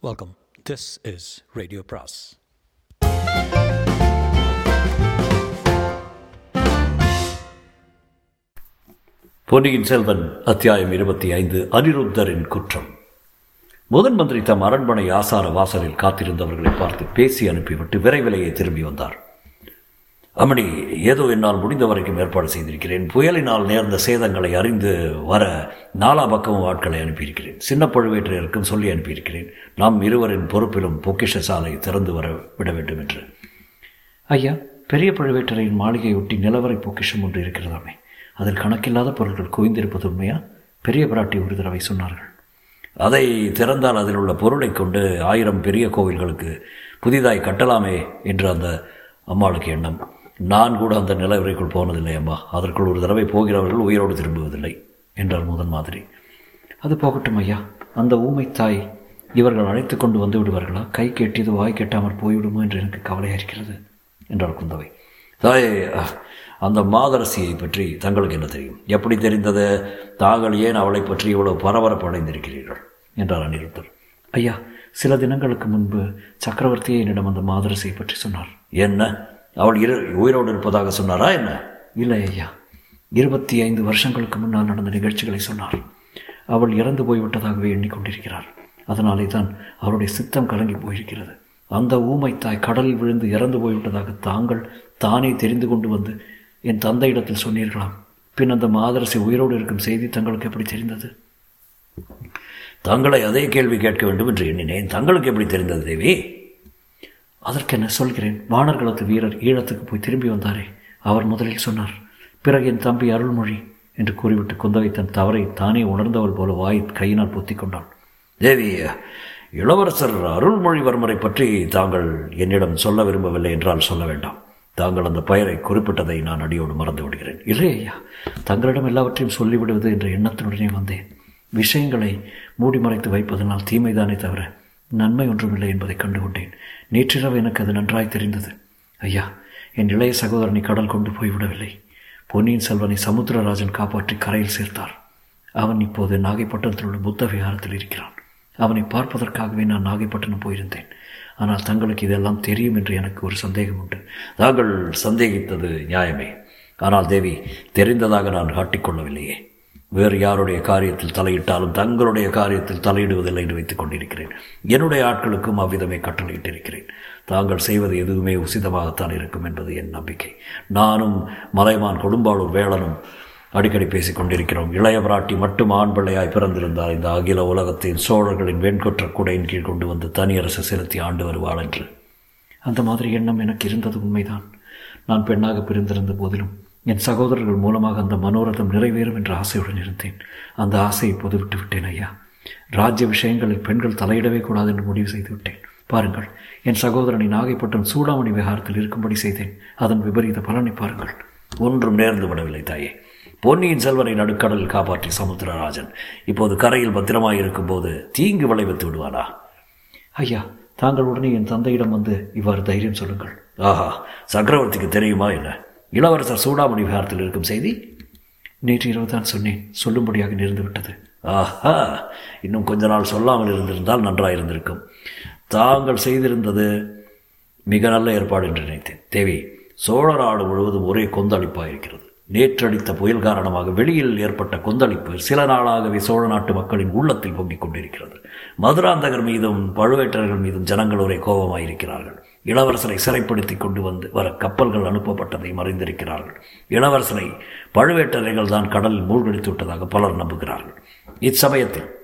Welcome this is radio பிராஸ் பொன்னியின் செல்வன் அத்தியாயம் இருபத்தி ஐந்து அனிருத்தரின் குற்றம். முதன் மந்திரி தம் அரண்மனை ஆசார வாசலில் காத்திருந்தவர்களை பார்த்து பேசி அனுப்பிவிட்டு விரைவிலேயே திரும்பி வந்தார். அம்மணி ஏதோ என்னால் முடிந்த வரைக்கும் ஏற்பாடு செய்திருக்கிறேன். புயலினால் நேர்ந்த சேதங்களை அறிந்து வர நாலா பக்கமும் ஆட்களை அனுப்பியிருக்கிறேன். சின்ன பழுவேற்றையருக்கும் சொல்லி அனுப்பியிருக்கிறேன். நாம் இருவரின் பொறுப்பிலும் பொக்கிஷ சாலை திறந்து வர விட வேண்டும் என்று. ஐயா பெரிய பழுவேட்டரையின் மாளிகையொட்டி நிலவரை பொக்கிஷம் ஒன்று இருக்கிறதாமே. அதில் கணக்கில்லாத பொருட்கள் குவிந்திருப்பது உண்மையா? பெரிய பிராட்டி ஒரு தடவை சொன்னார்கள். அதை திறந்தால் அதில் உள்ள பொருளை கொண்டு ஆயிரம் பெரிய கோவில்களுக்கு புதிதாய் கட்டலாமே என்று அந்த அம்மாளுக்கு எண்ணம். நான் கூட அந்த நிலவரைக்குள் போனதில்லை அம்மா. அதற்குள் ஒரு தடவை போகிறவர்கள் உயிரோடு திரும்புவதில்லை என்றார் முதன் மாதிரி. அது போகட்டும் ஐயா. அந்த ஊமை தாய் இவர்கள் அழைத்து கொண்டு வந்து விடுவார்களா? கை கெட்டியது வாய் கெட்டாமல் போய்விடுமோ என்று எனக்கு கவலையாக இருக்கிறது? என்றார் குந்தவை. தாயே அந்த மாதரசியை பற்றி தங்களுக்கு என்ன தெரியும்? எப்படி தெரிந்தது? தாங்கள் ஏன் அவளை பற்றி இவ்வளவு பரபரப்பு அடைந்திருக்கிறீர்கள்? என்றார் அனிருத்தர். ஐயா சில தினங்களுக்கு முன்பு சக்கரவர்த்தியை என்னிடம் அந்த மாதரசியை பற்றி சொன்னார். என்ன? அவள் இரு உயிரோடு இருப்பதாக சொன்னாரா என்ன? இல்லை ஐயா. இருபத்தி ஐந்து வருஷங்களுக்கு முன்னால் நடந்த நிகழ்ச்சிகளை சொன்னார். அவள் இறந்து போய்விட்டதாகவே எண்ணிக்கொண்டிருக்கிறார். அதனாலே தான் அவருடைய சித்தம் கலங்கி போயிருக்கிறது. அந்த ஊமை தாய் கடலில் விழுந்து இறந்து போய்விட்டதாக தாங்கள் தானே தெரிந்து கொண்டு வந்து என் தந்தையிடத்தில் சொன்னீர்களாம். பின் அந்த மாதரசி உயிரோடு இருக்கும் செய்தி தங்களுக்கு எப்படி தெரிந்தது? தங்களை அதே கேள்வி கேட்க வேண்டும் என்று எண்ணினேன். தங்களுக்கு எப்படி தெரிந்தது தேவி? அதற்கு என்ன சொல்கிறேன் வானர்களத்து வீரர் ஈழத்துக்கு போய் திரும்பி வந்தாரே அவர் முதலில் சொன்னார் பிறகு என் தம்பி அருள்மொழி என்று கூறிவிட்டு குந்தவை தன் தவறை தானே உணர்ந்தவள் போல வாய் கையினால் பொத்தி கொண்டான் தேவி இளவரசர் அருள்மொழிவர்மரை பற்றி தாங்கள் என்னிடம் சொல்ல விரும்பவில்லை என்றால் சொல்ல வேண்டாம். தாங்கள் அந்த பெயரை குறிப்பிட்டதை நான் அடியோடு மறந்து விடுகிறேன். இல்லை ஐயா தங்களிடம் எல்லாவற்றையும் சொல்லிவிடுவது என்ற எண்ணத்தினுடனே வந்தேன். விஷயங்களை மூடி மறைத்து வைப்பதனால் தீமைதானே தவிர நன்மை ஒன்றுமில்லை என்பதை கண்டுகொண்டேன். நேற்றிரவு எனக்கு அது நன்றாய் தெரிந்தது. ஐயா என் இளைய சகோதரனை கடல் கொண்டு போய்விடவில்லை பொன்னியின் செல்வனை சமுத்திரராஜன் காப்பாற்றி கரையில் சேர்த்தார். அவன் இப்போது நாகைப்பட்டினத்தில் உள்ள புத்த விகாரத்தில் இருக்கிறான். அவனை பார்ப்பதற்காகவே நான் நாகைப்பட்டினம் போயிருந்தேன். ஆனால் தங்களுக்கு இதெல்லாம் தெரியும் என்று எனக்கு ஒரு சந்தேகம் உண்டு. தாங்கள் சந்தேகித்தது நியாயமே. ஆனால் தேவி தெரிந்ததாக நான் காட்டிக்கொள்ளவில்லையே வேறு யாருடைய காரியத்தில் தலையிட்டாலும் தங்களுடைய காரியத்தில் தலையிடுவதில்லை என்று வைத்துக் கொண்டிருக்கிறேன். என்னுடைய ஆட்களுக்கும் அவ்விதமே கட்டளையிட்டிருக்கிறேன். தாங்கள் செய்வது எதுவுமே உசிதமாகத்தான் இருக்கும் என்பது என் நம்பிக்கை. நானும் மலைமான் கொடும்பாளூர் வேளனும் அடிக்கடி பேசிக் கொண்டிருக்கிறோம். இளைய பிராட்டி மட்டும் ஆண் பிள்ளையாய் பிறந்திருந்தால் இந்த அகில உலகத்தின் சோழர்களின் வெண்கொற்ற குடையின் கீழ் கொண்டு வந்து தனியரசு செலுத்தி ஆண்டு வருவாள் என்று. அந்த மாதிரி எண்ணம் எனக்கு இருந்தது உண்மைதான். நான் பெண்ணாக பிரிந்திருந்த போதிலும் என் சகோதரர்கள் மூலமாக அந்த மனோரதம் நிறைவேறும் என்ற ஆசையுடன் இருந்தேன். அந்த ஆசையை இப்போது விட்டு விட்டேன் ஐயா. ராஜ்ய விஷயங்களில் பெண்கள் தலையிடவே கூடாது என்று முடிவு செய்து விட்டேன். பாருங்கள் என் சகோதரனை நாகைப்பட்டினம் சூடாமணி விகாரத்தில் இருக்கும்படி செய்தேன். அதன் விபரீத பலனை பாருங்கள். ஒன்றும் நேர்ந்து விடவில்லை தாயே. பொன்னியின் செல்வனை நடுக்கடலில் காப்பாற்றி சமுத்திரராஜன் இப்போது கரையில் பத்திரமாயிருக்கும் போது தீங்கு விளைவித்து விடுவானா? ஐயா தாங்கள் உடனே என் தந்தையிடம் வந்து இவ்வாறு தைரியம் சொல்லுங்கள். ஆஹா சக்கரவர்த்திக்கு தெரியுமா என்ன? இளவரசர் சூடாமணி விகாரத்தில் இருக்கும் செய்தி? நேற்று இரவு தான் சொன்னேன். சொல்லும்படியாக நேர்ந்து விட்டது. ஆஹா! இன்னும் கொஞ்ச நாள் சொல்லாமல் இருந்திருந்தால் நன்றாக இருந்திருக்கும். தாங்கள் செய்திருந்தது மிக நல்ல ஏற்பாடு என்று நினைத்தேன். தேவி சோழ நாடு முழுவதும் ஒரே கொந்தளிப்பாக இருக்கிறது நேற்றடித்த புயல் காரணமாக வெளியில் ஏற்பட்ட கொந்தளிப்பு சில நாளாகவே சோழ நாட்டு மக்களின் உள்ளத்தில் பொங்கிக் கொண்டிருக்கிறது. மதுராந்தகர் மீதும் பழுவேட்டர்கள் மீதும் ஜனங்கள் ஒரே கோபமாயிருக்கிறார்கள். இளவரசரை சிறைப்படுத்தி கொண்டு வந்து வர கப்பல்கள் அனுப்பப்பட்டதை மறைந்திருக்கிறார்கள். இளவரசரை பழுவேட்டரைகள் தான் கடலில் மூழ்கடித்து விட்டதாக பலர் நம்புகிறார்கள். இச்சமயத்தில்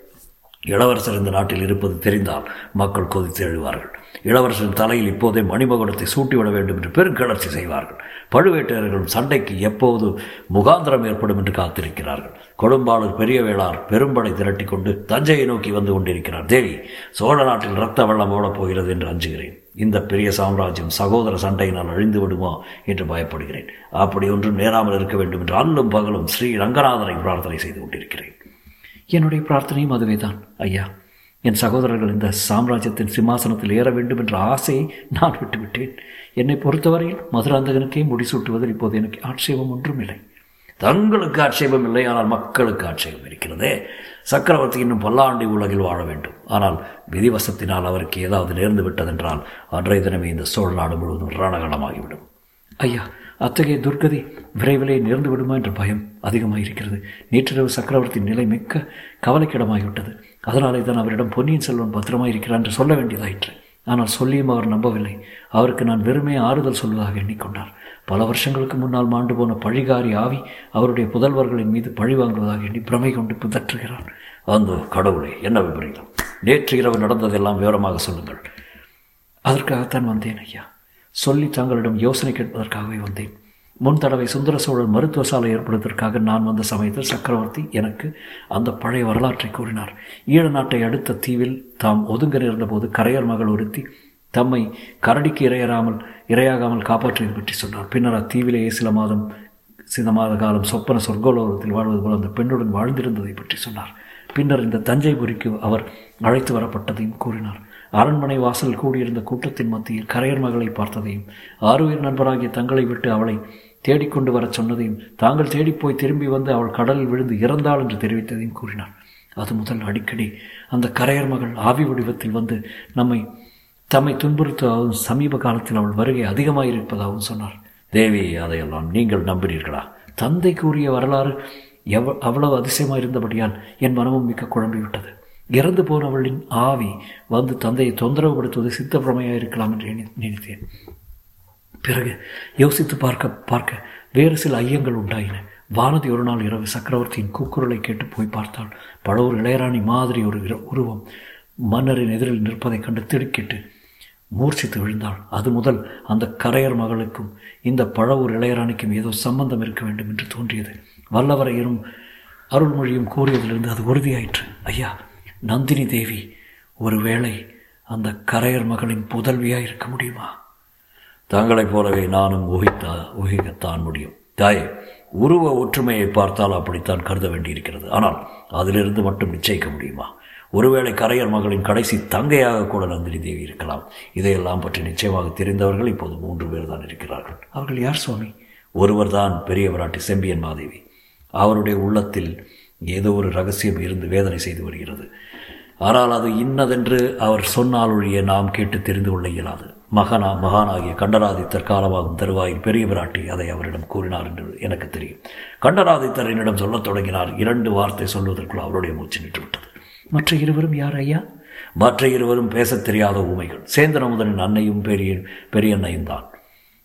இளவரசர் இந்த நாட்டில் இருப்பது தெரிந்தால் மக்கள் கொதித்து எழுவார்கள். இளவரசரின் தலையில் இப்போதே மணிமகுடத்தை சூட்டிவிட வேண்டும் என்று பெருங்கிளர்ச்சி செய்வார்கள். பழுவேட்டையர்களும் சண்டைக்கு எப்போது முகாந்திரம் ஏற்படும் என்று காத்திருக்கிறார்கள். கொடும்பாளூர் பெரிய வேளார் பெரும்படை திரட்டி கொண்டு தஞ்சையை நோக்கி வந்து கொண்டிருக்கிறார். தேவி சோழ நாட்டில் இரத்த வெள்ளம் ஓடப் போகிறது என்று அஞ்சுகிறேன். இந்த பெரிய சாம்ராஜ்யம் சகோதர சண்டையினால் அழிந்து விடுமோ என்று பயப்படுகிறேன். அப்படி ஒன்றும் நேராமல் இருக்க வேண்டும் என்று அல்லும் பகலும் ஸ்ரீ ரங்கநாதனை பிரார்த்தனை செய்து கொண்டிருக்கிறேன். என்னுடைய பிரார்த்தனையும் அதுவே தான் ஐயா என் சகோதரர்கள் இந்த சாம்ராஜ்யத்தின் சிம்மாசனத்தில் ஏற வேண்டும் என்ற ஆசையை நான் விட்டுவிட்டேன். என்னை பொறுத்தவரையில் மதுராந்தகனுக்கே முடிசூட்டுவதில் இப்போது எனக்கு ஆட்சேபம் ஒன்றும் இல்லை. தங்களுக்கு ஆட்சேபம் இல்லை ஆனால் மக்களுக்கு ஆட்சேபம் இருக்கிறதே. சக்கரவர்த்தி இன்னும் பல்லாண்டு உலகில் வாழ வேண்டும். ஆனால் விதிவசத்தினால் அவருக்கு ஏதாவது நேர்ந்து விட்டதென்றால் அன்றைய தினமே இந்த சோழ நாடு முழுவதும் ரணகலமாகிவிடும். ஐயா அத்தகைய துர்கதி விரைவிலே நேர்ந்து விடுமா என்ற பயம் அதிகமாக இருக்கிறது நேற்றிரவு சக்கரவர்த்தியின் நிலை மிக்க கவலைக்கிடமாகிவிட்டது அதனாலே தான் அவரிடம் பொன்னியின் செல்வன் பத்திரமாக இருக்கிறான் என்று சொல்ல வேண்டியதாயிற்று. ஆனால் சொல்லியும் அவர் நம்பவில்லை. அவருக்கு நான் வெறுமே ஆறுதல் சொல்வதாக எண்ணிக்கொண்டார். பல வருஷங்களுக்கு முன்னால் மாண்டு போன பழிகாரி ஆவி அவருடைய புதல்வர்களின் மீது பழி வாங்குவதாக எண்ணி பிரமை கொண்டு புதற்றுகிறார் அந்த கடவுளே என்ன விபரீதம்? நேற்று இரவு நடந்ததெல்லாம் விவரமாக சொல்லுங்கள். அதற்காகத்தான் வந்தேன் ஐயா. சொல்லி தங்களிடம் யோசனை கேட்பதற்காகவே வந்தேன். முன் தடவை சுந்தர சோழர் மருத்துவ சாலை ஏற்படுவதற்காக நான் வந்த சமயத்தில் சக்கரவர்த்தி எனக்கு அந்த பழைய வரலாற்றை கூறினார். ஈழ நாட்டை அடுத்த தீவில் தாம் ஒதுங்க நேர்ந்தபோது கரையர் மகள் ஒருத்தி தம்மை கரடிக்கு இரையறாமல் இரையாகாமல் காப்பாற்றியது பற்றி சொன்னார். பின்னர் அத்தீவிலேயே சில மாதம் சில மாத காலம் சொப்பன சொர்க்கோலோகத்தில் வாழ்வது போல் அந்த பெண்ணுடன் வாழ்ந்திருந்ததை பற்றி சொன்னார். பின்னர் இந்த தஞ்சைபுரிக்கு அவர் அழைத்து வரப்பட்டதையும் கூறினார். அரண்மனை வாசல் கூடியிருந்த கூட்டத்தின் மத்தியில் கரையர் மகளை பார்த்ததையும் ஆறுயிர் நண்பராகிய தங்களை விட்டு அவளை தேடிக்கொண்டு வரச் சொன்னதையும் தாங்கள் தேடிப்போய் திரும்பி வந்து அவள் கடலில் விழுந்து இறந்தாள் என்று தெரிவித்ததையும் கூறினார் அது முதல் அடிக்கடி அந்த கரையர் மகள் ஆவி வடிவத்தில் வந்து நம்மை தம்மை துன்புறுத்தவும் சமீப காலத்தில் அவள் வருகை அதிகமாக இருப்பதாகவும் சொன்னார். தேவி அதையெல்லாம் நீங்கள் நம்பினீர்களா தந்தை கூறிய வரலாறு எவ் அவ்வளவு அதிசயமாக இருந்தபடியால் என் மனமும் மிக்க குழம்பிவிட்டது. இறந்து போனவளின் ஆவி வந்து தந்தையை தொந்தரவுபடுத்துவது சித்தப்பிரமையாக இருக்கலாம் என்று நினைத்தேன். பிறகு யோசித்து பார்க்க பார்க்க வேறு சில ஐயங்கள் உண்டாயின. வானதி ஒரு நாள் இரவு சக்கரவர்த்தியின் கூக்குரலை கேட்டு போய் பார்த்தாள். பழவூர் இளையராணி மாதிரி ஒரு உருவம் மன்னரின் எதிரில் நிற்பதைக் கண்டு திடுக்கிட்டு மூர்ச்சித்து விழுந்தாள். அது முதல் அந்த கரையர் மகளுக்கும் இந்த பழவூர் இளையராணிக்கும் ஏதோ சம்பந்தம் இருக்க வேண்டும் என்று தோன்றியது. வல்லவரையரும் அருள்மொழியும் கூறியதிலிருந்து அது உறுதியாயிற்று. ஐயா நந்தினி தேவி ஒருவேளை அந்த கரையர் மகளின் புதல்வியாக இருக்க முடியுமா? தங்களைப் போலவே நானும் ஊகித்தா ஊகிக்கத்தான் முடியும். தாயே உருவ ஒற்றுமையை பார்த்தால் அப்படித்தான் கருத வேண்டியிருக்கிறது. ஆனால் அதிலிருந்து மட்டும் நிச்சயிக்க முடியுமா? ஒருவேளை கரையர் மகளின் கடைசி தங்கையாக கூட நந்தினி தேவி இருக்கலாம். இதையெல்லாம் பற்றி நிச்சயமாக தெரிந்தவர்கள் இப்போது மூன்று பேர் தான் இருக்கிறார்கள். அவர்கள் யார் சுவாமி? ஒருவர் தான் பெரியவராட்டி செம்பியன் மாதேவி. அவருடைய உள்ளத்தில் ஏதோ ஒரு ரகசியம் இருந்து வேதனை செய்து வருகிறது. ஆனால் அது இன்னதென்று அவர் சொன்னால் ஒழிய நாம் கேட்டு தெரிந்து கொள்ள இயலாது. மகனா மகானாகிய கண்டராதித்தர் காலமாகும் தருவாயில் பெரிய பிராட்டி அதை அவரிடம் கூறினார் என்று எனக்கு தெரியும். கண்டராதித்தர் என்னிடம் சொல்லத் தொடங்கினார். இரண்டு வார்த்தை சொல்வதற்குள் அவருடைய மூச்சு நின்றுவிட்டது. மற்ற இருவரும் யார் ஐயா? மற்ற இருவரும் பேசத் தெரியாத ஊமைகள். சேந்தன் அமுதனின் அன்னையும் பெரிய பெரியன்னையும் தான்.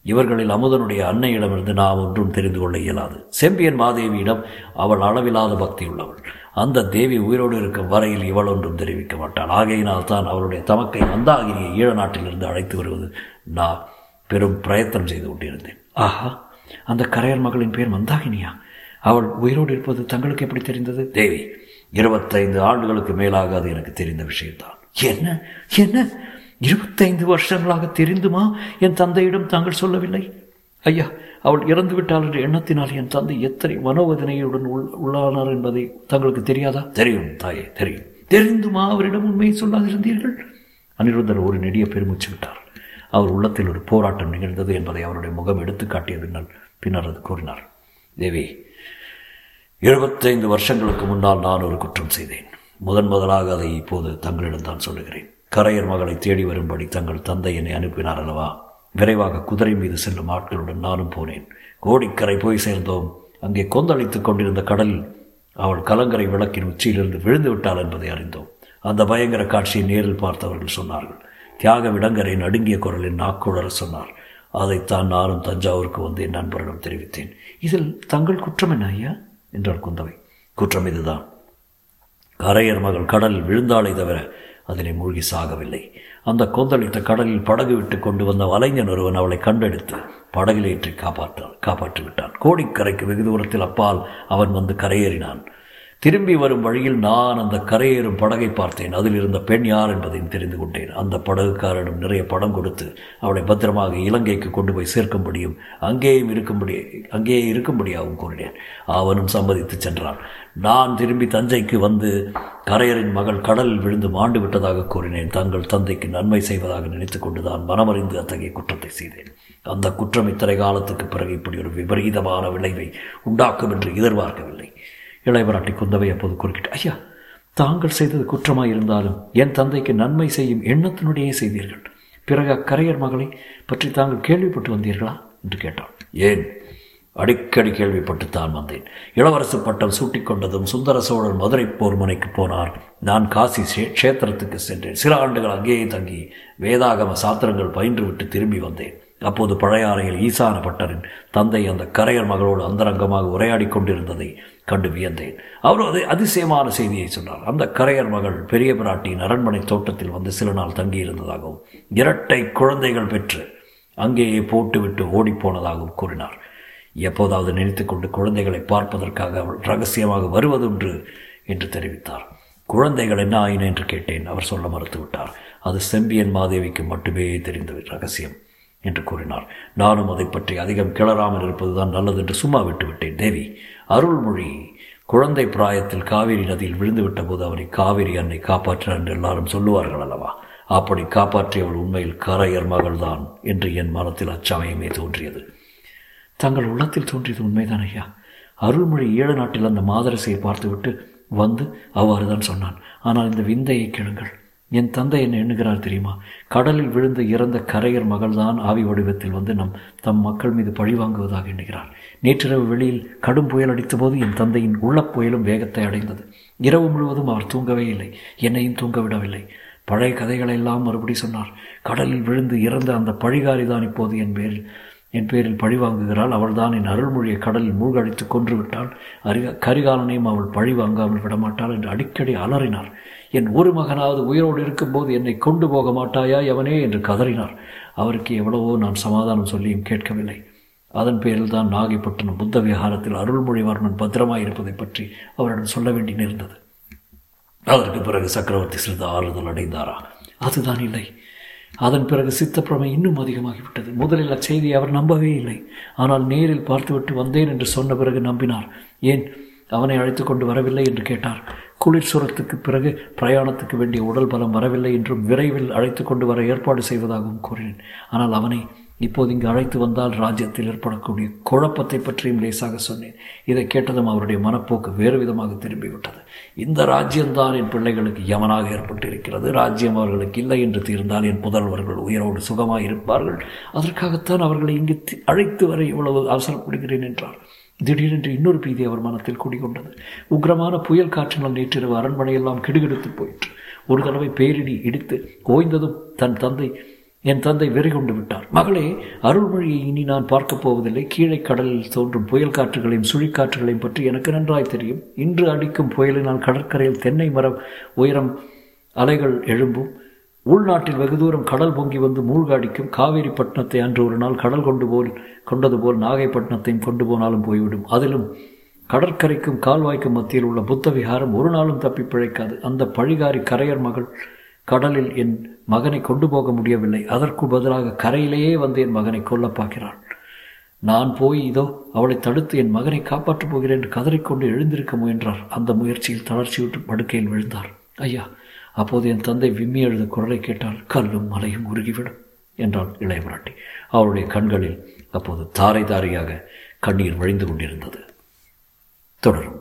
இவர்களில் அமுதனுடைய அன்னையிடமிருந்து நாம் ஒன்றும் தெரிந்து கொள்ள இயலாது. செம்பியன் மாதேவியிடம் அவள் அளவில்லாத பக்தி உள்ளவள். அந்த தேவி உயிரோடு இருக்கும் வரையில் இவள் ஒன்றும் தெரிவிக்க மாட்டாள். ஆகையினால் தான் அவளுடைய தமக்கை மந்தாகிரியை ஈழ நாட்டிலிருந்து அழைத்து வருவது நான் பெரும் பிரயத்தனம் செய்து கொண்டிருந்தேன். ஆஹா அந்த கரையர் மகளின் பேர் மந்தாகினியா? அவள் உயிரோடு இருப்பது தங்களுக்கு எப்படி தெரிந்தது? தேவி இருபத்தைந்து ஆண்டுகளுக்கு மேலாக அது எனக்கு தெரிந்த விஷயம்தான். என்ன? என்ன? இருபத்தைந்து வருஷங்களாக தெரிந்துமா? என் தந்தையிடம் தாங்கள் சொல்லவில்லை. ஐயா அவள் இறந்து விட்டாள் என்ற எண்ணத்தினால் என் தந்தை எத்தனை மனோவேதனையுடன் உள் உள்ளானார் என்பதை தங்களுக்கு தெரியாதா? தெரியும் தாயே தெரியும். தெரிந்துமா? அவரிடம் உண்மையை சொல்லாதிருந்தீர்கள்? அனிருத்தர் ஒரு நெடிய பெருமூச்சு விட்டார். அவர் உள்ளத்தில் ஒரு போராட்டம் நிகழ்ந்தது என்பதை அவருடைய முகம் எடுத்து காட்டிய பின்னால் பின்னர் அது கூறினார். தேவி எழுபத்தைந்து வருஷங்களுக்கு முன்னால் நான் ஒரு குற்றம் செய்தேன். முதன் முதலாக அதை இப்போது தங்களிடம் தான் சொல்லுகிறேன். கரையர் மகளை தேடி வரும்படி தங்கள் தந்தை என்னை அனுப்பினார் அல்லவா? விரைவாக குதிரை மீது செல்லும் ஆட்களுடன் நானும் போனேன். கோடிக்கரை போய் சேர்ந்தோம். அங்கே கொந்தளித்துக் கொண்டிருந்த கடலில் அவள் கலங்கரை விளக்கின் உச்சியிலிருந்து விழுந்து விட்டாள் என்பதை அறிந்தோம். அந்த பயங்கர காட்சியை நேரில் பார்த்தவர்கள் சொன்னார்கள். தியாக விடங்கரை நடுங்கிய குரலில் நாக்குழற சொன்னார். அதைத்தான் நானும் தஞ்சாவூருக்கு வந்து என் நண்பரிடம் தெரிவித்தேன். இதில் தங்கள் குற்றம் என்ன ஐயா? என்றார் குந்தவை. குற்றம் இதுதான். கரையர் மகள் கடலில் விழுந்தாலே தவிர அதிலே மூழ்கி சாகவில்லை. அந்த கொந்தளித்த கடலில் படகு விட்டு கொண்டு வந்த வலைஞன் ஒருவன் அவளை கண்டெடுத்து படகிலேற்றி காப்பாற்றான் காப்பாற்றி விட்டான் கோடிக்கரைக்கு வெகு தூரத்தில் அப்பால் அவன் வந்து கரையேறினான். திரும்பி வரும் வழியில் நான் அந்த கரையேறும் படகை பார்த்தேன். அதில் இருந்த பெண் யார் என்பதையும் தெரிந்து கொண்டேன். அந்த படகுக்காரனும் நிறைய படம் கொடுத்து அவளை பத்திரமாக இலங்கைக்கு கொண்டு போய் சேர்க்கும்படியும் அங்கேயும் இருக்கும்படி அங்கேயே இருக்கும்படியாகவும் கூறினேன். அவனும் சம்மதித்து சென்றான். நான் திரும்பி தஞ்சைக்கு வந்து கரையரின் மகள் கடலில் விழுந்து மாண்டு விட்டதாக கூறினேன். தங்கள் தந்தைக்கு நன்மை செய்வதாக நினைத்து கொண்டுதான் மனமறிந்து அத்தகைய குற்றத்தை செய்தேன். அந்த குற்றம் இத்தனை காலத்துக்கு பிறகு இப்படி ஒரு விபரீதமான விளைவை உண்டாக்கும் என்று எதிர்பார்க்கவில்லை. இளையவராட்டி குந்தவை அப்போது குறுக்கிட்டு ஐயா தாங்கள் செய்தது குற்றமாக இருந்தாலும் என் தந்தைக்கு நன்மை செய்யும் எண்ணத்தினுடையே செய்தீர்கள். பிறகு அக்கரையர் மகளை பற்றி தாங்கள் கேள்விப்பட்டு வந்தீர்களா? என்று கேட்டான். ஏன்? அடிக்கடி கேள்விப்பட்டுத்தான் வந்தேன். இளவரசு பட்டம் சூட்டிக்கொண்டதும் சுந்தர சோழர் மதுரை போர்மனைக்கு போனார். நான் காசி க்ஷேத்திரத்துக்கு சென்றேன். சில ஆண்டுகள் அங்கேயே தங்கி வேதாகம சாத்திரங்கள் பயின்றுவிட்டு திரும்பி வந்தேன். அப்போது பழையாறையில் ஈசான பட்டரின் தந்தை அந்த கரையர் மகளோடு அந்தரங்கமாக உரையாடி கொண்டிருந்ததை கண்டு வியந்தேன். அவர் அது அதிசயமான செய்தியை சொன்னார். அந்த கரையர் மகள் பெரிய பிராட்டியின் அரண்மனை தோட்டத்தில் வந்து சில நாள் தங்கியிருந்ததாகவும் இரட்டை குழந்தைகள் பெற்று அங்கேயே போட்டுவிட்டு ஓடிப்போனதாகவும் கூறினார். எப்போதாவது நினைத்து கொண்டு குழந்தைகளை பார்ப்பதற்காக அவள் ரகசியமாக வருவதுண்டு என்று தெரிவித்தார். குழந்தைகள் என்ன ஆயின என்று கேட்டேன் அவர் சொல்ல மறுத்துவிட்டார். அது செம்பியன் மாதேவிக்கு மட்டுமே தெரிந்த ரகசியம். என்று கூறினார். நானும் அதை பற்றி அதிகம் கிளறாமல் இருப்பதுதான் நல்லது என்று சும்மா விட்டுவிட்டேன். தேவி அருள்மொழி குழந்தை பிராயத்தில் காவிரி நதியில் விழுந்துவிட்ட போது அவரை காவிரி அன்னை காப்பாற்றினார் என்று எல்லாரும் சொல்லுவார்கள் அல்லவா? அப்படி காப்பாற்றியவள் உண்மையில் கரையர் மகள்தான் என்று என் மனத்தில் அச்சமயமே தோன்றியது. தங்கள் உள்ளத்தில் தோன்றியது உண்மைதான் ஐயா. அருள்மொழி ஈழ நாட்டில் அந்த மாதரசையை பார்த்துவிட்டு வந்து அவ்வாறு தான் சொன்னான். ஆனால் இந்த விந்தையை கேளுங்கள். என் தந்தை என்ன எண்ணுகிறார் தெரியுமா? கடலில் விழுந்து இறந்த கரையர் மகள்தான் ஆவி வடிவத்தில் வந்து நம் தம் மக்கள் மீது பழி வாங்குவதாக எண்ணுகிறார். நேற்றிரவு வெளியில் கடும் புயல் அடித்தபோது என் தந்தையின் உள்ள புயலும் வேகத்தை அடைந்தது. இரவு முழுவதும் அவர் தூங்கவே இல்லை. என்னையும் தூங்க விடவில்லை. பழைய கதைகளை எல்லாம் மறுபடி சொன்னார். கடலில் விழுந்து இறந்த அந்த பழிகாரி தான் இப்போது என் பேரில். என் பேரில் பழி வாங்குகிறாள். அவள்தான் என் அருள்மொழியை கடலில் மூழ்கடித்து கொன்று விட்டாள் அரிக கரிகாலனையும் அவள் பழி வாங்காமல் விடமாட்டாள் என்று அடிக்கடி அலறினார். என் ஒரு மகனாவது உயிரோடு இருக்கும்போது என்னை கொண்டு போக மாட்டாயா எவனே என்று கதறினார். அவருக்கு எவ்வளவோ நான் சமாதானம் சொல்லியும் கேட்கவில்லை. அதன் பேரில் தான் நாகைப்பட்டினம் புத்த விஹாரத்தில் அருள்மொழிவர்மன் பத்திரமாய் இருப்பதை பற்றி அவரிடம் சொல்ல வேண்டி நேர்ந்தது. அதற்கு பிறகு சக்கரவர்த்தி சிறிது ஆறுதல் அடைந்தாரா? அதுதான் இல்லை. அதன் பிறகு சித்தப்பிரமை இன்னும் அதிகமாகிவிட்டது. முதலில் அச்செய்தியை அவர் நம்பவே இல்லை. ஆனால் நேரில் பார்த்துவிட்டு வந்தேன் என்று சொன்ன பிறகு நம்பினார். ஏன்? அவனை அழைத்து கொண்டு வரவில்லை என்று கேட்டார். குளிர் சுரத்துக்கு பிறகு பிரயாணத்துக்கு வேண்டிய உடல் பலம் வரவில்லை என்றும் விரைவில் அழைத்து கொண்டு வர ஏற்பாடு செய்வதாகவும் கூறினேன். ஆனால் அவனை இப்போது இங்கு அழைத்து வந்தால் ராஜ்யத்தில் ஏற்படக்கூடிய குழப்பத்தை பற்றியும் லேசாக சொன்னேன். இதை கேட்டதும் அவருடைய மனப்போக்கு வேறு விதமாக திரும்பிவிட்டது. இந்த ராஜ்யம்தான் என் பிள்ளைகளுக்கு யமனாக ஏற்பட்டிருக்கிறது. ராஜ்யம் அவர்களுக்கு இல்லை என்று தீர்ந்தால் என் புதல்வர்கள் உயிரோடு சுகமாக இருப்பார்கள். அதற்காகத்தான் அவர்களை இங்கு அழைத்து வர இவ்வளவு அவசரப்படுகிறேன் என்றார். திடீரென்று இன்னொரு பீதி அவர் மனத்தில் குடிகொண்டது உக்ரமான புயல் காற்றினால் நேற்றிரவு அரண்மனையெல்லாம் கிடுகிடுத்து போயிற்று. ஒரு தடவை பேரிடி இடித்து ஓய்ந்ததும் தன் தந்தை என் தந்தை வெறி கொண்டு விட்டார். மகளே அருள்மொழியை இனி நான் பார்க்கப் போவதில்லை. கீழே கடலில் தோன்றும் புயல் காற்றுகளையும் சுழிக்காற்றுகளையும் பற்றி எனக்கு நன்றாய் தெரியும். இன்று அடிக்கும் புயலினால் கடற்கரையில் தென்னை மரம் உயரம் அலைகள் எழும்பும். உள்நாட்டில் வெகு தூரம் கடல் பொங்கி வந்து மூழ்காடிக்கும் காவேரிப்பட்டினத்தை அன்று ஒரு நாள் கடல் கொண்டு போல் கொண்டது போல் நாகைப்பட்டினத்தையும் கொண்டு போனாலும் போய்விடும். அதிலும் கடற்கரைக்கும் கால்வாய்க்கும் மத்தியில் உள்ள புத்த விகாரம் ஒரு நாளும் தப்பி பிழைக்காது. அந்த பழிகாரி கரையர் மகள் கடலில் என் மகனை கொண்டு போக முடியவில்லை. அதற்கு பதிலாக கரையிலேயே வந்து என் மகனை கொல்ல பார்க்கிறாள் நான் போய் இதோ அவளை தடுத்து என் மகனை காப்பாற்றப் போகிறேன் என்று கதறிக்கொண்டு எழுந்திருக்க முயன்றார். அந்த முயற்சியில் தளர்ச்சியுற்று படுக்கையில் விழுந்தார். ஐயா அப்போது என் தந்தை விம்மி எழுத குரலை கேட்டால் கல்லும் மலையும் உருகிவிடும் என்றாள் இளையமராட்டி அவருடைய கண்களில் அப்போது தாரை தாரையாக கண்ணீர் வழிந்து கொண்டிருந்தது. தொடரும்.